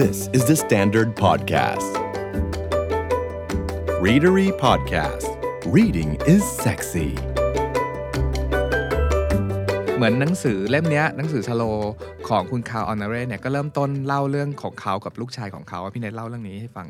This is the Standard Podcast. Readery Podcast. Reading is sexy. เหมือนหนังสือเล่มนี้หนังสือ Slow ของคุณคาร์ล ออนอเรเนี่ยก็เริ่มต้นเล่าเรื่องของเขากับลูกชายของเขาพี่เนทเล่าเรื่องนี้ให้ฟัง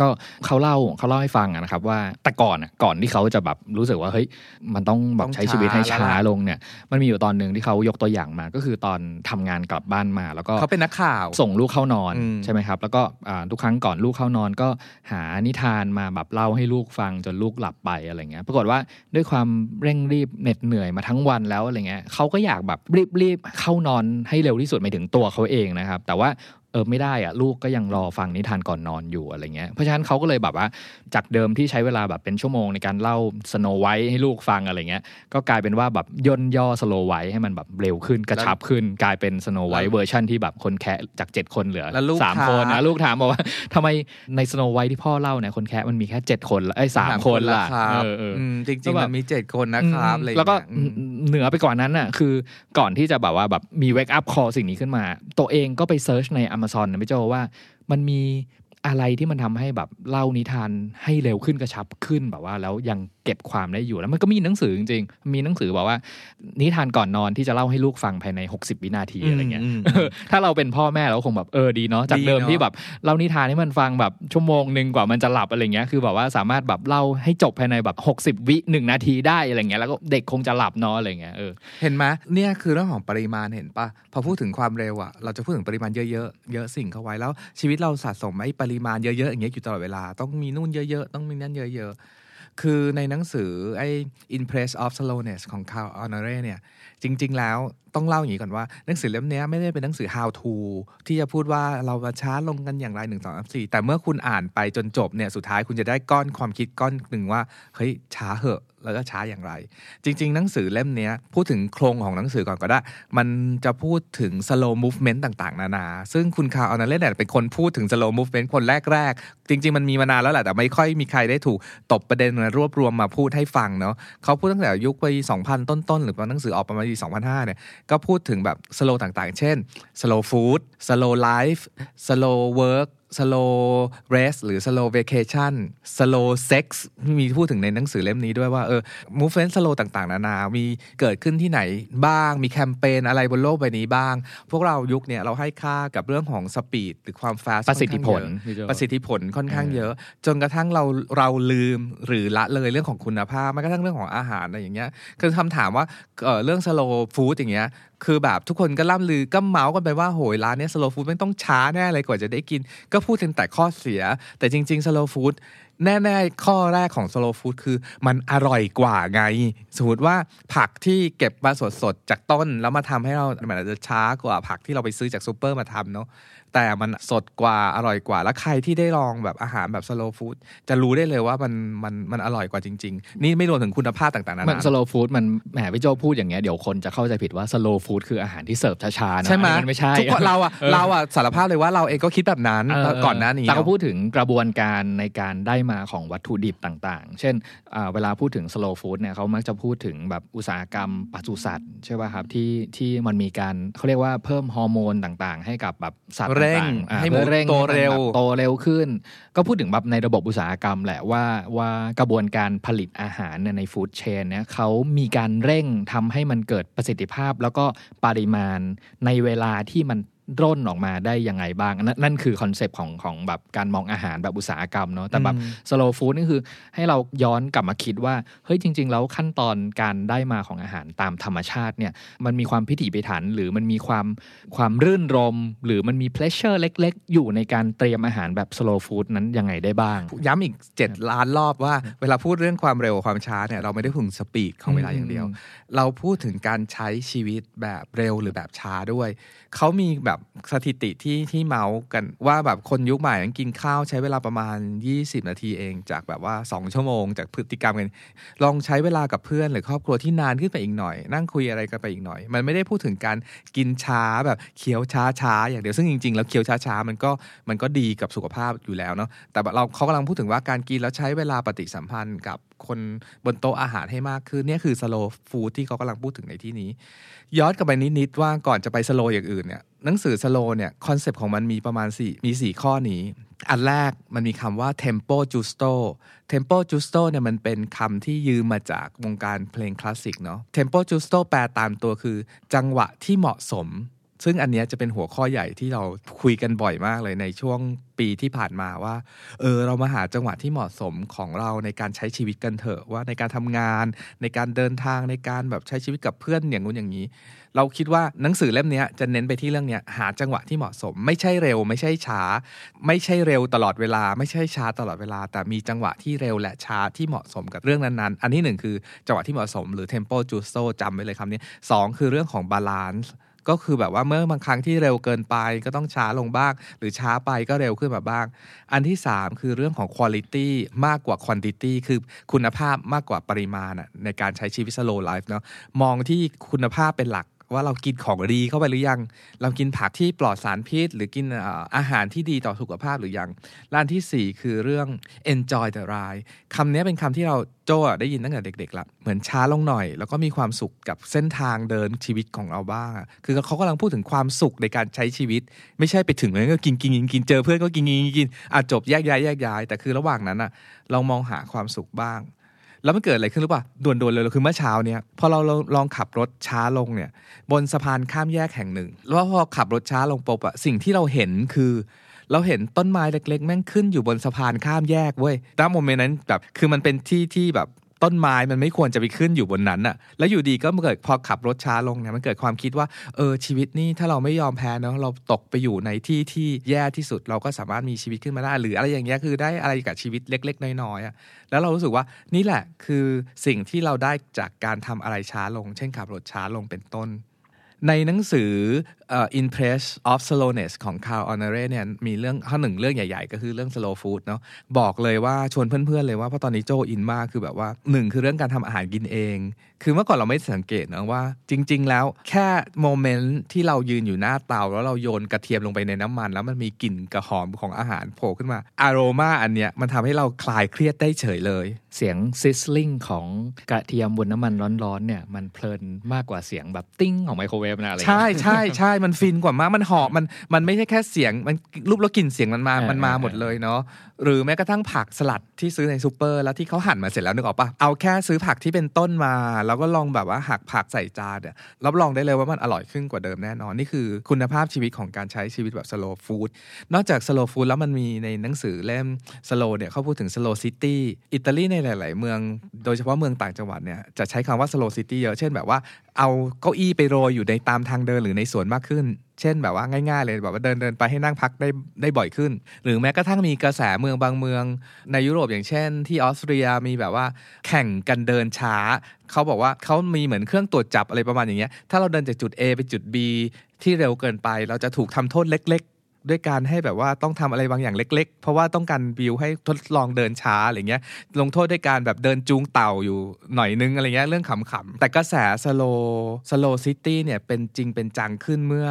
ก็เขาเล่าเขาเล่าให้ฟังอะนะครับว่าแต่ก่อนอะก่อนที่เขาจะแบบรู้สึกว่าเฮ้ยมันต้องแบบใช้ชีวิตให้ช้าลงเนี่ยมันมีอยู่ตอนหนึ่งที่เขายกตัวอย่างมา ก็คือตอนทำงานกลับบ้านมา แล้วก็เขาเป็นนักข่าวส่งลูกเข้านอนอืมใช่ไหมครับแล้วก็อ่าทุกครั้งก่อนลูกเข้านอนก็หานิทานมาแบบเล่าให้ลูกฟังจนลูกหลับไปอะไรเงี้ยปรากฏว่าด้วยความเร่งรีบเหน็ดเหนื่อยมาทั้งวันแล้วอะไรเงี้ยเขาก็อยากแบบรีบๆเข้านอนให้เร็วที่สุดหมายถึงตัวเขาเองนะครับแต่ว่าเออไม่ได้อะลูกก็ยังรอฟังนิทานก่อนนอนอยู่อะไรเงี้ยเพราะฉะนั้นเขาก็เลยแบบว่า จากเดิมที่ใช้เวลาแบบเป็นชั่วโมงในการเล่าสโนไวท์ให้ลูกฟังอะไรเงี้ยก็กลายเป็นว่าแบบย่นย่อสโนไวท์ให้มันแบบเร็วขึ้นกระชับขึ้น กลายเป็นสโนไวท์เวอร์ชันที่แบบคนแคระจากเจ็ดคนเหลือแล้วลูกสามถามคนนะลูกถามบอกว่าทำไมในสโนไวท์ที่พ่อเล่าเนี่ยคนแคระมันมีแค่เจ็ดคนละไอ้สามคนละครับเออเอออมก็ริงๆแบบมันมีเจ็ดคนนะครับอะไรอย่างเงี้ยแล้วก็อืมเหนือไปกว่านั้นน่ะคือก่อนที่จะแบบว่าแบบมี wake up call สิ่งนี้ขึ้นมา ตัวเองก็ไป search ใน Amazon นะพี่โจว่า มันมีอะไรที่มันทำให้แบบเล่านิทานให้เร็วขึ้นกระชับขึ้นแบบว่า แล้วยัง เก็บความได้อยู่แล้วมันก็มีหนังสือจริงๆมีหนังสือบอกว่า นิทานก่อนนอนที่จะเล่าให้ลูกฟังภายใน 60 วินาทีอะไรเงี้ยอืมเออถ้าเราเป็นพ่อแม่เราคงแบบเออดีเนาะจากเดิมดีเนอะที่แบบเล่านิทานให้มันฟังแบบชั่วโมงหนึ่งกว่ามันจะหลับอะไรเงี้ยคือแบบว่าสามารถแบบเล่าให้จบภายในแบบ 60 วิหนึ่งนาทีได้อะไรเงี้ยแล้วก็เด็กคงจะหลับเนาะอะไรเงี้ยเออเห็นไหมเนี่ยคือเรื่องของปริมาณเห็นปะพอพูดถึงความเร็วอะเราจะพูดถึงปริมาณเยอะๆเยอะสิ่งเข้าไว้แล้วชีวิตเราสะสมไอ้ปริมาณเยอะๆอย่างเงี้ยอยู่ตลอดเวลาต้องมีนู่นเยอะๆต้องมีนั่นเยอะๆ คือในหนังสือไอ้ Impress of Slowness ของ Carl Honore เนี่ย จริง ๆ แล้วต้องเล่าอย่างนี้ก่อนว่า หนังสือเล่มนี้ไม่ได้เป็นหนังสือ how to ที่จะพูดว่าเรามาช้าลงกันอย่างไรหนึ่งสองสามสี่แต่เมื่อคุณอ่านไปจนจบเนี่ย สุดท้ายคุณจะได้ก้อนความคิดก้อนหนึ่งว่า เฮ้ย ช้าเหอะแล้วก็ช้าอย่างไร จริง ๆ หนังสือเล่มนี้พูดถึงโครงของหนังสือก่อนก็ได้ มันจะพูดถึง slow movement ต่างๆ นานา ซึ่งคุณคาร์ล โอโนเร่เป็นคนพูดถึง slow movement คนแรก ๆ จริง ๆ มันมีมานานแล้วแหละแต่ไม่ค่อยมีใครได้ถูกตบประเด็นมารวบรวมมาพูดให้ฟังเนาะเขาพูดตั้งแต่ยุคปี2000 ต้นๆ หรือว่าหนังสือออกประมาณปี2005เนี่ยก็พูดถึงแบบ slow ต่างๆ เช่น slow food slow life slow work slow rest หรือ slow vacation slow sex มีพูดถึงในหนังสือเล่มนี้ด้วยว่าเออ movement slow ต่างๆ นานา มีเกิดขึ้นที่ไหนบ้าง มีแคมเปญอะไรบนโลกใบนี้บ้าง พวกเรายุคเนี่ยเราให้ค่ากับเรื่องของ speed หรือความ fast ประสิทธิผลค่อนข้างเยอะพี่โจประสิทธิผลค่อนข้างเยอะ จนกระทั่งเราเราลืมหรือละเลยเรื่องของคุณภาพแม้กระทั่งเรื่องของอาหารอะไรอย่างเงี้ยคือคำถามว่าเอ่อเรื่อง slow food อย่างเงี้ยคือแบบทุกคนก็ล่ำลือก็เมาส์กันไปว่าโหยร้านเนี้ย slow food ไม่ต้องช้าแน่เลยกว่าจะได้กิน ก็พูดถึงแต่ข้อเสีย แต่จริงๆ slow food แน่ๆข้อแรกของ slow food คือมันอร่อยกว่าไง สมมติว่าผักที่เก็บมาสดๆจากต้น แล้วมาทำให้เรามันอาจจะช้ากว่าผักที่เราไปซื้อจากซูเปอร์มาทำเนาะแต่มันสดกว่าอร่อยกว่า แล้วใครที่ได้ลองแบบอาหารแบบ slow food จะรู้ได้เลยว่ามันมันมันอร่อยกว่าจริง ๆ นี่ไม่รวมถึงคุณภาพต่างๆนามันนา slow food มันแหมพี่โจพูดอย่างเงี้ยเดี๋ยวคนจะเข้าใจผิดว่า slow food คืออาหารที่เสิร์ฟช้าๆนะใช่ไหมอันนี้นไม่ใช่ทุกคนเราอะออเราอะสารภาพเลยว่าเราเองก็คิดแบบนั้นก่อนหน้านี้แต่ก็เนอะพูดถึงกระบวนการในการได้มาของวัตถุดิบต่างๆ เช่นอ่าเวลาพูดถึง slow food เนี่ยเขามักจะพูดถึงแบบอุตสาหกรรมปศุสัตว์ใช่ป่ะครับที่ที่มันมีการเขาเรียกว่าเพิ่มฮอร์โมนต่างๆ ให้กับแบบสัตว์เร่งต่างๆอ่าให้หมูเพื่อเร่งโตให้มันเร็วแบบโตเร็วขึ้น ก็พูดถึงแบบในระบบอุตสาหกรรมแหละว่าว่ากระบวนการผลิตอาหารเนี่ยใน food chain เนี่ยเขามีการเร่งทำให้มันเกิดประสิทธิภาพ แล้วก็ปริมาณในเวลาที่มัน ร่นออกมาได้ยังไงบ้างนั่นนั่นคือคอนเซปต์ของของแบบการมองอาหารแบบอุตสาหกรรมเนาะแต่แบบอืม slow food นี่คือให้เราย้อนกลับมาคิดว่า เฮ้ยจริง ๆ แล้วขั้นตอนการได้มาของอาหารตามธรรมชาติเนี่ยมันมีความพิถีพิถัน หรือมันมีความความรื่นรมย์ หรือมันมี pleasure เล็ก ๆ อยู่ในการเตรียมอาหารแบบ slow food นั้นยังไงได้บ้าง ย้ำอีก 7 ล้านรอบว่า เวลาพูดเรื่องความเร็วกับความช้าเนี่ยเราไม่ได้พูดถึง speed ของเวลาอย่างเดียวอืมเราพูดถึงการใช้ชีวิตแบบเร็วหรือแบบช้าด้วยเขามีแบบสถิติที่ที่เมาส์กันว่าแบบคนยุคใหม่กินข้าวใช้เวลาประมาณ 20 นาทีเอง จากแบบว่า 2 ชั่วโมง จากพฤติกรรมกัน ลองใช้เวลากับเพื่อนหรือครอบครัวที่นานขึ้นไปอีกหน่อย นั่งคุยอะไรกันไปอีกหน่อย มันไม่ได้พูดถึงการกินช้าแบบเคี้ยวช้าช้าอย่างเดียวซึ่งจริงๆ แล้วเคี้ยวช้าช้ามันก็มันก็ดีกับสุขภาพอยู่แล้วเนาะแต่เราเขากำลังพูดถึงว่าการกินแล้วใช้เวลาปฏิสัมพันธ์กับคนบนโต๊ะอาหารให้มากขึ้นเนี่ยคือ slow food ที่เขากำลังพูดถึงในที่นี้ ย้อนกลับไปนิดๆว่าก่อนจะไป slow อย่างอื่นเนี่ย หนังสือ slow เนี่ยคอนเซปต์ของมันมีประมาณ 4 มี 4 ข้อนี้ อันแรกมันมีคำว่า tempo justo tempo justo เนี่ยมันเป็นคำที่ยืมมาจากวงการเพลงคลาสสิกเนาะ tempo justo แปลตามตัวคือ จังหวะที่เหมาะสม ซึ่งอันเนี้ยจะเป็นหัวข้อใหญ่ที่เราคุยกันบ่อยมากเลยในช่วงปีที่ผ่านมาว่า เออเรามาหาจังหวะที่เหมาะสมของเราในการใช้ชีวิตกันเถอะว่าในการทำงาน ในการเดินทางในการแบบใช้ชีวิตกับเพื่อนอย่างนู้นอย่างนี้ เราคิดว่าหนังสือเล่มนี้จะเน้นไปที่เรื่องเนี้ยหาจังหวะที่เหมาะสม ไม่ใช่เร็ว ไม่ใช่ช้า ไม่ใช่เร็วตลอดเวลา ไม่ใช่ช้าตลอดเวลา แต่มีจังหวะที่เร็วและช้าที่เหมาะสมกับเรื่องนั้นๆ อันที่หนึ่งคือจังหวะที่เหมาะสมหรือ tempo giusto จำไว้เลยคำนี้สองคือเรื่องของ balance ก็คือแบบว่าเมื่อบางครั้งที่เร็วเกินไปก็ต้องช้าลงบ้าง หรือช้าไปก็เร็วขึ้นมาบ้าง อันที่ 3 คือเรื่องของคุณลิตี้มากกว่าควอนติตี้คือคุณภาพมากกว่าปริมาณอะในการใช้ชีวิต slow life เนาะมองที่คุณภาพเป็นหลัก ว่าเรากินของดีเข้าไปหรือยัง เรากินผักที่ปลอดสารพิษ หรือกินอาหารที่ดีต่อสุขภาพหรือยังละอันทีสี่ 4 คือเรื่อง enjoy the ride คำนี้เป็นคำที่เราโจ้ได้ยินตั้งแต่เด็กๆละเหมือนช้าลงหน่อย แล้วก็มีความสุขกับเส้นทางเดินชีวิตของเราบ้าง คือเขากำลังพูดถึงความสุขในการใช้ชีวิต ไม่ใช่ไปถึงแล้วก็กินกินกินกินเจอเพื่อนก็กินกินกินกินอะจบแยกย้ายแยกย้าย แต่คือระหว่างนั้นอะเรามองหาความสุขบ้าง แล้วมันเกิดอะไรขึ้นรู้ป่ะด่วนๆเลยคือเมื่อเช้าเนี่ยพอเราลองขับรถช้าลงเนี่ย บนสะพานข้ามแยกแห่งหนึ่งแล้วพอขับรถช้าลงปุ๊บอะสิ่งที่เราเห็นคือ เราเห็นต้นไม้เล็กๆ แม่งขึ้นอยู่บนสะพานข้ามแยกเว้ยณโมเมนต์นั้นแบบคือมันเป็นที่ที่แบบ ต้นไม้มันไม่ควรจะไปขึ้นอยู่บนนั้นอะแล้วอยู่ดีก็เกิดพอขับรถช้าลงเนี่ยมันเกิดความคิดว่าเออชีวิตนี่ถ้าเราไม่ยอมแพ้เนาะเราตกไปอยู่ในที่ที่แย่ที่สุดเราก็สามารถมีชีวิตขึ้นมาได้หรืออะไรอย่างเงี้ยคือได้อะไรกับชีวิตเล็ก ๆ น้อยๆอะแล้วเรารู้สึกว่านี่แหละคือสิ่งที่เราได้จากการทำอะไรช้าลง เช่นขับรถช้าลงเป็นต้น ในหนังสือเอ่อ Impress of Slowness ของ Carl Honore เนี่ยมีเรื่องข้อหนึ่งเรื่องใหญ่ ๆ ก็คือเรื่อง slow food เนาะบอกเลยว่าชวนเพื่อนๆเลยว่าเพราะตอนนี้โจอินมากคือแบบว่าหนึ่งคือเรื่องการทำอาหารกินเอง คือเมื่อก่อนเราไม่สังเกตนะว่า จริง ๆ แล้วแค่โมเมนต์ที่เรายืนอยู่หน้าเตา แล้วเราโยนกระเทียมลงไปในน้ำมัน แล้วมันมีกลิ่นกระหอมของอาหารโผล่ขึ้นมาอารมาอันเนี้ยมันทำให้เราคลายเครียดได้เฉยเลย เสียง sizzling ของกระเทียมบนน้ำมันร้อนๆเนี่ยมันเพลินมากกว่าเสียงแบบติ้งของไมโครเวฟนะอะไรอย่างใช่เงี้ยใช่ใช่มันฟินกว่ามากมันหอมมันมันไม่ใช่แค่เสียงมันรูปแล้วกลิ่นเสียงมันมาเออมันมาเออหมดเลยเนาะหรือแม้กระทั่งผักสลัดที่ซื้อในซูเปอร์แล้วที่เขาหั่นมาเสร็จแล้วนึกออกปะเอาแค่ซื้อผักที่เป็นต้นมา แล้วก็ลองแบบว่าหักผักใส่จานเนี่ยรับรองได้เลยว่ามันอร่อยขึ้นกว่าเดิมแน่นอน นี่คือคุณภาพชีวิตของการใช้ชีวิตแบบ slow food นอกจาก slow food แล้วมันมีในหนังสือเล่ม slow เนี่ยเขาพูดถึง slow city อิตาลีในหลาย ๆ เมือง โดยเฉพาะเมืองต่างจังหวัดเนี่ยจะใช้คำว่า slow city เยอะเช่นแบบว่าเอาเก้าอี้ไปโรยอยู่ในตามทางเดินหรือในสวนมากขึ้น เช่นแบบว่าง่ายๆเลยแบบว่าเดินเดินไปให้นั่งพักได้ได้บ่อยขึ้น หรือแม้กระทั่งมีกระแสเมืองบางเมือง ในยุโรปอย่างเช่น ที่ออสเตรียมีแบบว่าแข่งกันเดินช้า เขาบอกว่าเขามีเหมือนเครื่องตรวจจับอะไรประมาณอย่างเงี้ยถ้าเราเดินจากจุด A ไปจุด B ที่เร็วเกินไป เราจะถูกทำโทษเล็กๆด้วยการให้แบบว่าต้องทำอะไรบางอย่างเล็ก ๆ เพราะว่าต้องการบิวให้ทดลองเดินช้าอะไรเงี้ย ลงโทษด้วยการแบบเดินจูงเต่าอยู่หน่อยนึงอะไรเงี้ยเรื่องขำๆ แต่กระแส slow slow city เนี่ยเป็นจริงเป็นจังขึ้นเมื่อ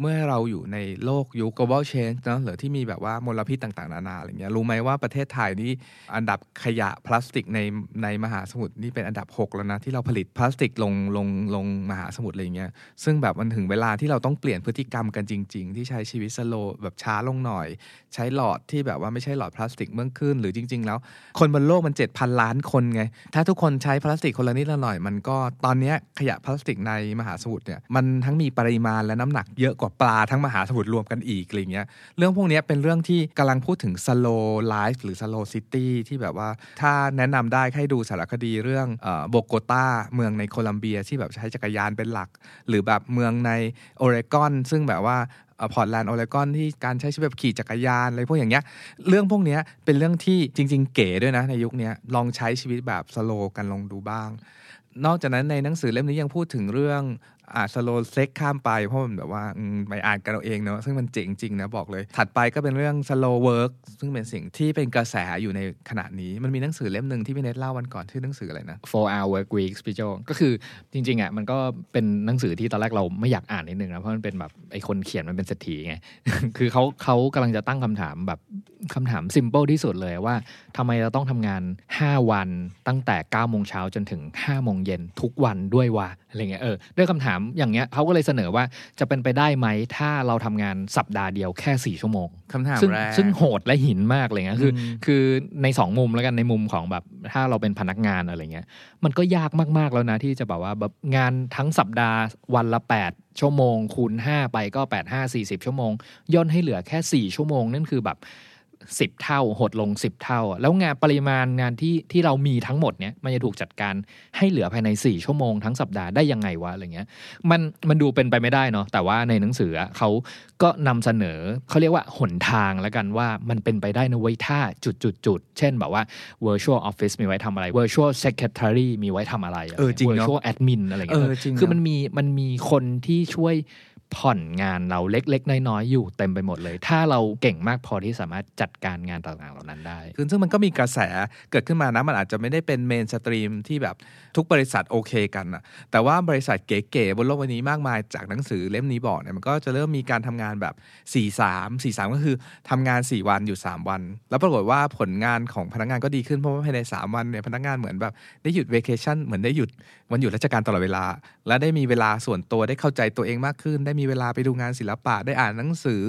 เมื่อเราอยู่ในโลกยุค global change เนอะหรือที่มีแบบว่ามลพิษต่างๆ นานาอะไรเงี้ยรู้ไหมว่าประเทศไทยนี่อันดับขยะพลาสติกในในมหาสมุทรนี่เป็นอันดับ 6 แล้วนะที่เราผลิตพลาสติกลงลงลงมหาสมุทรอะไรเงี้ยซึ่งแบบมันถึงเวลาที่เราต้องเปลี่ยนพฤติกรรมกันจริง ๆ ที่ใช้ชีวิตสโลแบบช้าลงหน่อย ใช้หลอดที่แบบว่าไม่ใช่หลอดพลาสติกเมื่อขึ้น หรือจริง ๆ แล้ว คนบนโลกมัน 7,000 ล้านคนไง ถ้าทุกคนใช้พลาสติกคนละนิดละหน่อย มันก็ตอนนี้ขยะพลาสติกในมหาสมุทรเนี่ยมันทั้งมีปริมาณและน้ำหนักเยอะกว่าปลาทั้งมหาสมุทรรวมกันอีกอะไรเงี้ยเรื่องพวกนี้เป็นเรื่องที่กำลังพูดถึง slow life หรือ slow city ที่แบบว่าถ้าแนะนำได้ให้ดูสารคดีเรื่องโบโกตาเมืองในโคลัมเบียที่แบบใช้จักรยานเป็นหลัก หรือแบบเมืองในโอเรกอน ซึ่งแบบว่าพอร์ตแลนด์โอเรกอนที่การใช้ชีวิตแบบขี่จักรยานอะไรพวกอย่างเงี้ยเรื่องพวกเนี้ยเป็นเรื่องที่จริง ๆ เก๋ด้วยนะในยุคนี้ลองใช้ชีวิตแบบ slow กันลองดูบ้าง นอกจากนั้นในหนังสือเล่มนี้ยังพูดถึงเรื่อง อ่า slow sex ข้ามไป เพราะมันแบบว่าอืมไปอ่านกันเอาเองเนาะซึ่งมันเจ๋งจริงนะบอกเลย ถัดไปก็เป็นเรื่อง slow work ซึ่งเป็นสิ่งที่เป็นกระแสอยู่ในขณะนี้ มันมีหนังสือเล่มหนึ่งที่พี่เนทเล่าวันก่อนชื่อหนังสืออะไรนะ four hour work weeks พี่โจก็คือจริงๆอะมันก็เป็นหนังสือที่ตอนแรกเราไม่อยากอ่านนิดนึงนะเพราะมันเป็นแบบไอ้คนเขียนมันเป็นเศรษฐีไงคือเขาเขากำลังจะตั้งคำถามแบบคำถาม simple ที่สุดเลยว่าทำไมเราต้องทำงาน 5 วันตั้งแต่9โมงเช้าจนถึง5โมงเย็นทุกวันด้วยวะอะไรเงี้ยเออด้วยคำถามอย่างเงี้ยเขาก็เลยเสนอว่าจะเป็นไปได้ไหมถ้าเราทำงานสัปดาห์เดียวแค่4ชั่วโมงคำถามซึ่งแรกซึ่งโหดและหินมากเลยนะคืออมคือในสองมุมแล้วกันในมุมของแบบถ้าเราเป็นพนักงานอะไรเงี้ยมันก็ยากมากๆแล้วนะที่จะแบบว่าแบบงานทั้งสัปดาห์วันละ8ชั่วโมงคูณ5ไปก็8 5 40ชั่วโมงย่นให้เหลือแค่4ชั่วโมงนั่นคือแบบ 10 เท่า หดลง 10 เท่าอะแล้วงานปริมาณงานที่ที่เรามีทั้งหมดเนี้ยมันจะถูกจัดการให้เหลือภายใน 4 ชั่วโมงทั้งสัปดาห์ได้ยังไงวะอะไรเงี้ยมันมันดูเป็นไปไม่ได้เนาะแต่ว่าในหนังสืออะเขาก็นำเสนอเขาเรียกว่าหนทางแล้วกันว่ามันเป็นไปได้นะเว้ยถ้าจุดจุดจุดเช่นแบบว่า virtual office มีไว้ทำอะไร virtual secretary มีไว้ทำอะไระไเออจริงเนอะ virtual admin อะไรเอเงี้ยอจริงคือเนอะมันมีมันมีคนที่ช่วย ผ่อนงานเราเล็ก ๆ น้อยๆอยู่เต็มไปหมดเลย ถ้าเราเก่งมากพอที่สามารถจัดการงานต่างๆเหล่านั้นได้ คือซึ่งมันก็มีกระแสเกิดขึ้นมานะมันอาจจะไม่ได้เป็นเมนสตรีมที่แบบทุกบริษัทโอเคกันอะแต่ว่าบริษัทเก๋ๆบนโลกใบนี้มากมายจากหนังสือเล่มนี้บอกเนี่ยมันก็จะเริ่มมีการทำงานแบบ 4 3 4 3 ก็คือทำงาน 4 วันอยู่ 3 วัน แล้วปรากฏว่าผลงานของพนักงานก็ดีขึ้นเพราะว่าภายใน 3 วันเนี่ยพนักงานเหมือนแบบได้หยุดเวเคชั่นเหมือนได้หยุดวันหยุดราชการตลอดเวลา และได้มีเวลาส่วนตัวได้เข้าใจตัวเองมากขึ้นได้มีเวลาไปดูงานศิลปะได้อ่านหนังสือ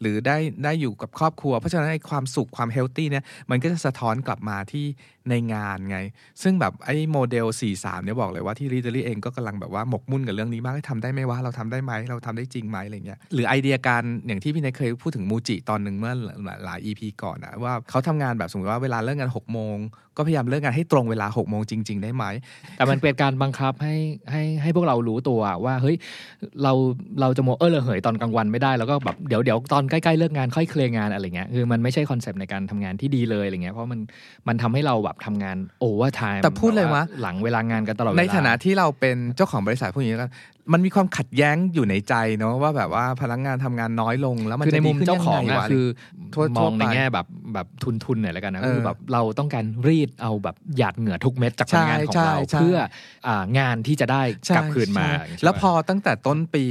หรือได้ได้อยู่กับครอบครัว เพราะฉะนั้นไอ้ความสุขความ healthy เนี่ยมันก็จะสะท้อนกลับมาที่ในงานไง ซึ่งแบบไอ้โมเดล 43 เนี่ยบอกเลยว่าที่ Readery เองก็กำลังแบบว่าหมกมุ่นกับเรื่องนี้มากให้ทำได้ไหมวะเราทำได้ไหมเราทำได้จริงไหมอะไรเงี้ยหรือไอเดียการอย่างที่พี่เนยเคยพูดถึง Muji ตอนหนึ่งเมื่อหลาย EP ก่อนนะว่าเขาทำงานแบบสมมติว่าเวลาเลิกงาน6โมง ก็พยายามเลิกงานให้ตรงเวลา6โมงจริง ๆ ได้ไหม แต่มันเป็นการบังคับให้ให้ให้พวกเรารู้ตัวว่าเฮ้ยเราเราจะเอ้อระเหยตอนกลางวันไม่ได้แล้วก็แบบเดี๋ยวเดี๋ยวตอนใกล้ ๆ เลิกงานค่อยเคลียร์งานอะไรเงี้ยคือมันไม่ใช่คอนเซปต์ในการทำงานที่ดีเลยอะไรเงี้ยเพราะมันมันทำให้เราแบบทำงาน overtime แต่พูดเลยว่าหลังเวลางานกันตลอดเวลาในฐานะที่เราเป็นเจ้าของบริษัทพวกนี้แล้วกันมันมีความขัดแย้งอยู่ในใจเนาะว่าแบบว่าพนักงานทำงานน้อยลง แล้วมันคือจะในดีมุมขึ้นเจ้าของยังไงอะวะคือทั่วมองทั่วไปในแง่แบบแบบทุนทุนๆหน่อยแล้วกันนะเออคือแบบเราต้องการรีดเอาแบบหยาดเหงื่อทุกเม็ดจากพใช่นักงานของใช่เราใช่เพื่ออ่างานที่จะได้กลับคืนมาใช่อย่างเงี้ยแล้วพอตั้งแต่ต้นปี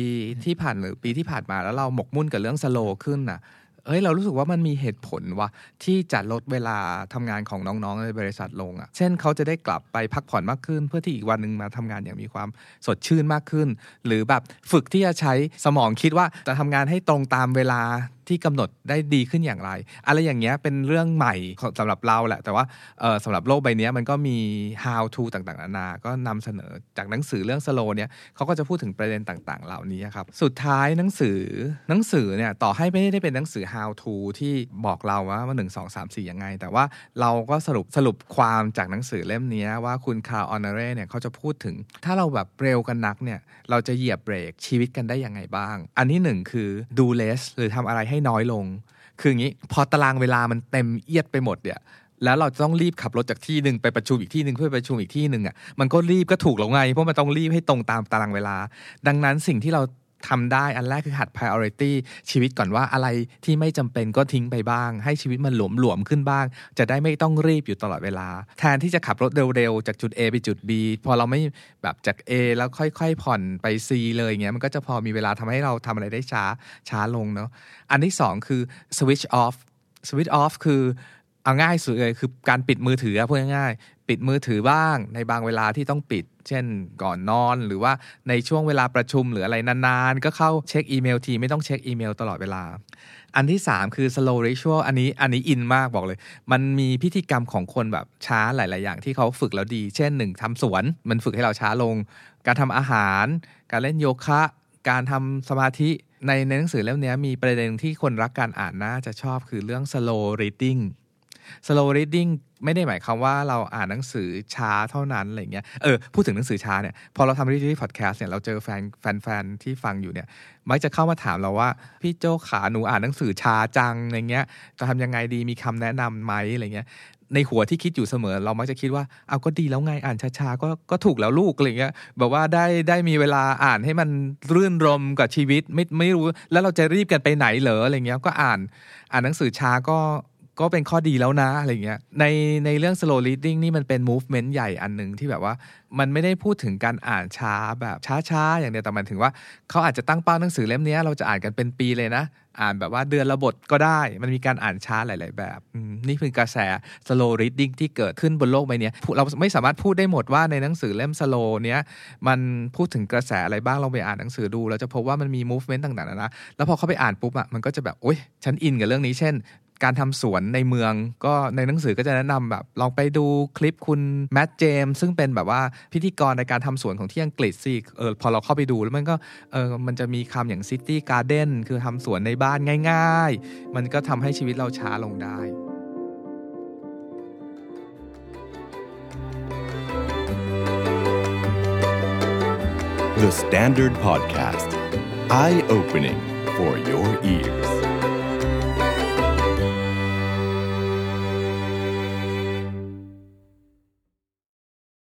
ที่ผ่านหรือปีที่ผ่านมาแล้วเราหมกมุ่นกับเรื่อง slowขึ้นน่ะ เอ้ยเรารู้สึกว่ามันมีเหตุผลว่าที่จะลดเวลาทำงานของน้องๆในบริษัทลงอะ่ะ เช่นเขาจะได้กลับไปพักผ่อนมากขึ้น เพื่อที่อีกวันหนึ่งมาทำงานอย่างมีความสดชื่นมากขึ้น หรือแบบฝึกที่จะใช้สมองคิดว่าจะทำงานให้ตรงตามเวลาที่กำหนดได้ดีขึ้นอย่างไร อะไรอย่างเงี้ยเป็นเรื่องใหม่ของสำหรับเราแหละ แต่ว่าเออสำหรับโลกใบนี้มันก็มี how to ต่างๆนานา ก็นำเสนอจากหนังสือเรื่อง slow เนี่ยเขาก็จะพูดถึงประเด็นต่างๆ เหล่านี้ครับ สุดท้ายหนังสือหนังสือเนี่ยต่อให้ไม่ได้เป็นหนังสือ how to ที่บอกเราว่าว่าหนึ่งสองสามสี่ยังไง แต่ว่าเราก็สรุปสรุปความจากหนังสือเล่มนี้ว่าคุณคาร์ออนเรเนี่ยเขาจะพูดถึง ถ้าเราแบบเร็วกันนักเนี่ยเราจะเหยียบเบรกชีวิตกันได้ยังไงบ้าง อันที่หนึ่งคือดู less หรือทำอะไรให้น้อยลง คืออย่างนี้พอตารางเวลามันเต็มเอียดไปหมดเนี่ยแล้วเราจะต้องรีบขับรถจากที่หนึ่งไปประชุมอีกที่หนึ่งเพื่อปประชุมอีกที่หนึ่งอะมันก็รีบก็ถูกแล้วไงเพราะมันต้องรีบให้ตรงตามตารางเวลา ดังนั้นสิ่งที่เรา ทำได้อันแรกคือหัด priority ชีวิตก่อนว่าอะไรที่ไม่จำเป็นก็ทิ้งไปบ้าง ให้ชีวิตมันหลวมๆขึ้นบ้าง จะได้ไม่ต้องรีบอยู่ตลอดเวลา แทนที่จะขับรถเร็วๆ จากจุด A ไปจุด B พอเราไม่แบบจาก A แล้วค่อยๆ ผ่อนไป C เลยเงี้ยมันก็จะพอมีเวลาทำให้เราทำอะไรได้ช้าช้าลงเนาะอันที่สองคือ switch off switch off คือเอาง่ายสุดเลยคือการปิดมือถือพูดง่ายๆปิดมือถือบ้างในบางเวลาที่ต้องปิด เช่นก่อนนอนหรือว่าในช่วงเวลาประชุมหรืออะไรนานๆ ก็เข้าเช็คอีเมลทีไม่ต้องเช็คอีเมลตลอดเวลา อันที่ 3 คือ slow ritual อันนี้อันนี้อินมากบอกเลย มันมีพิธีกรรมของคนแบบช้าหลาย ๆ อย่างที่เขาฝึกแล้วดี เช่นหนึ่งทำสวนมันฝึกให้เราช้าลง การทำอาหาร การเล่นโยคะ การทำสมาธิในในหนังสือเล่มนี้มีประเด็นที่คนรักการอ่านน่าจะชอบคือเรื่อง slow reading slow reading ไม่ได้หมายความว่าเราอ่านหนังสือช้าเท่านั้นอะไรเงี้ยเออพูดถึงหนังสือช้าเนี่ยพอเราทำ reading podcast เนี่ยเราเจอแฟนแฟนๆที่ฟังอยู่เนี่ยมักจะเข้ามาถามเราว่า พี่โจขาหนูอ่านหนังสือช้าจังอะไรเงี้ยจะทำยังไงดีมีคำแนะนำไหมอะไรเงี้ยในหัวที่คิดอยู่เสมอ เรามักจะคิดว่าเอาก็ดีแล้วไงอ่านช้าๆก็ก็ถูกแล้วลูกอะไรเงี้ยแบบว่าได้ได้มีเวลาอ่านให้มันรื่นรมกับชีวิตไม่ไม่รู้ แล้วเราจะรีบกันไปไหนเหรออะไรเงี้ยก็อ่านอ่านหนังสือช้าก็ ก็เป็นข้อดีแล้วนะอะไรเงี้ยในในเรื่อง slow reading นี่มันเป็น movement ใหญ่อันหนึ่งที่แบบว่า มันไม่ได้พูดถึงการอ่านช้าแบบช้าๆ อย่างเดียวแต่มันถึงว่าเขาอาจจะตั้งเป้าหนังสือเล่มนี้เราจะอ่านกันเป็นปีเลยนะ อ่านแบบว่าเดือนละบทก็ได้ มันมีการอ่านช้าหลาย ๆ แบบนี่คือกระแส slow reading ที่เกิดขึ้นบนโลกใบนี้เราไม่สามารถพูดได้หมดว่าในหนังสือเล่ม slow เนี้ยมันพูดถึงกระแสอะไรบ้างเราไปอ่านหนังสือดูเราจะพบว่ามันมี movement ต่างๆนะแล้วพอเขาไปอ่านปุ๊บอะมันก็จะแบบโอ๊ยฉันอินกับเรื่องนี้เช่น การทำสวนในเมือง ก็ในหนังสือก็จะแนะนำแบบลองไปดูคลิปคุณ Matt James ซึ่งเป็นแบบว่าพิธีกรในการทำสวนของที่อังกฤษสิเออพอเราเข้าไปดูแล้วมันก็เออมันจะมีคำอย่าง city garden คือทำสวนในบ้านง่าย ๆ มันก็ทำให้ชีวิตเราช้าลงได้ The Standard Podcast. Eye opening for your ears.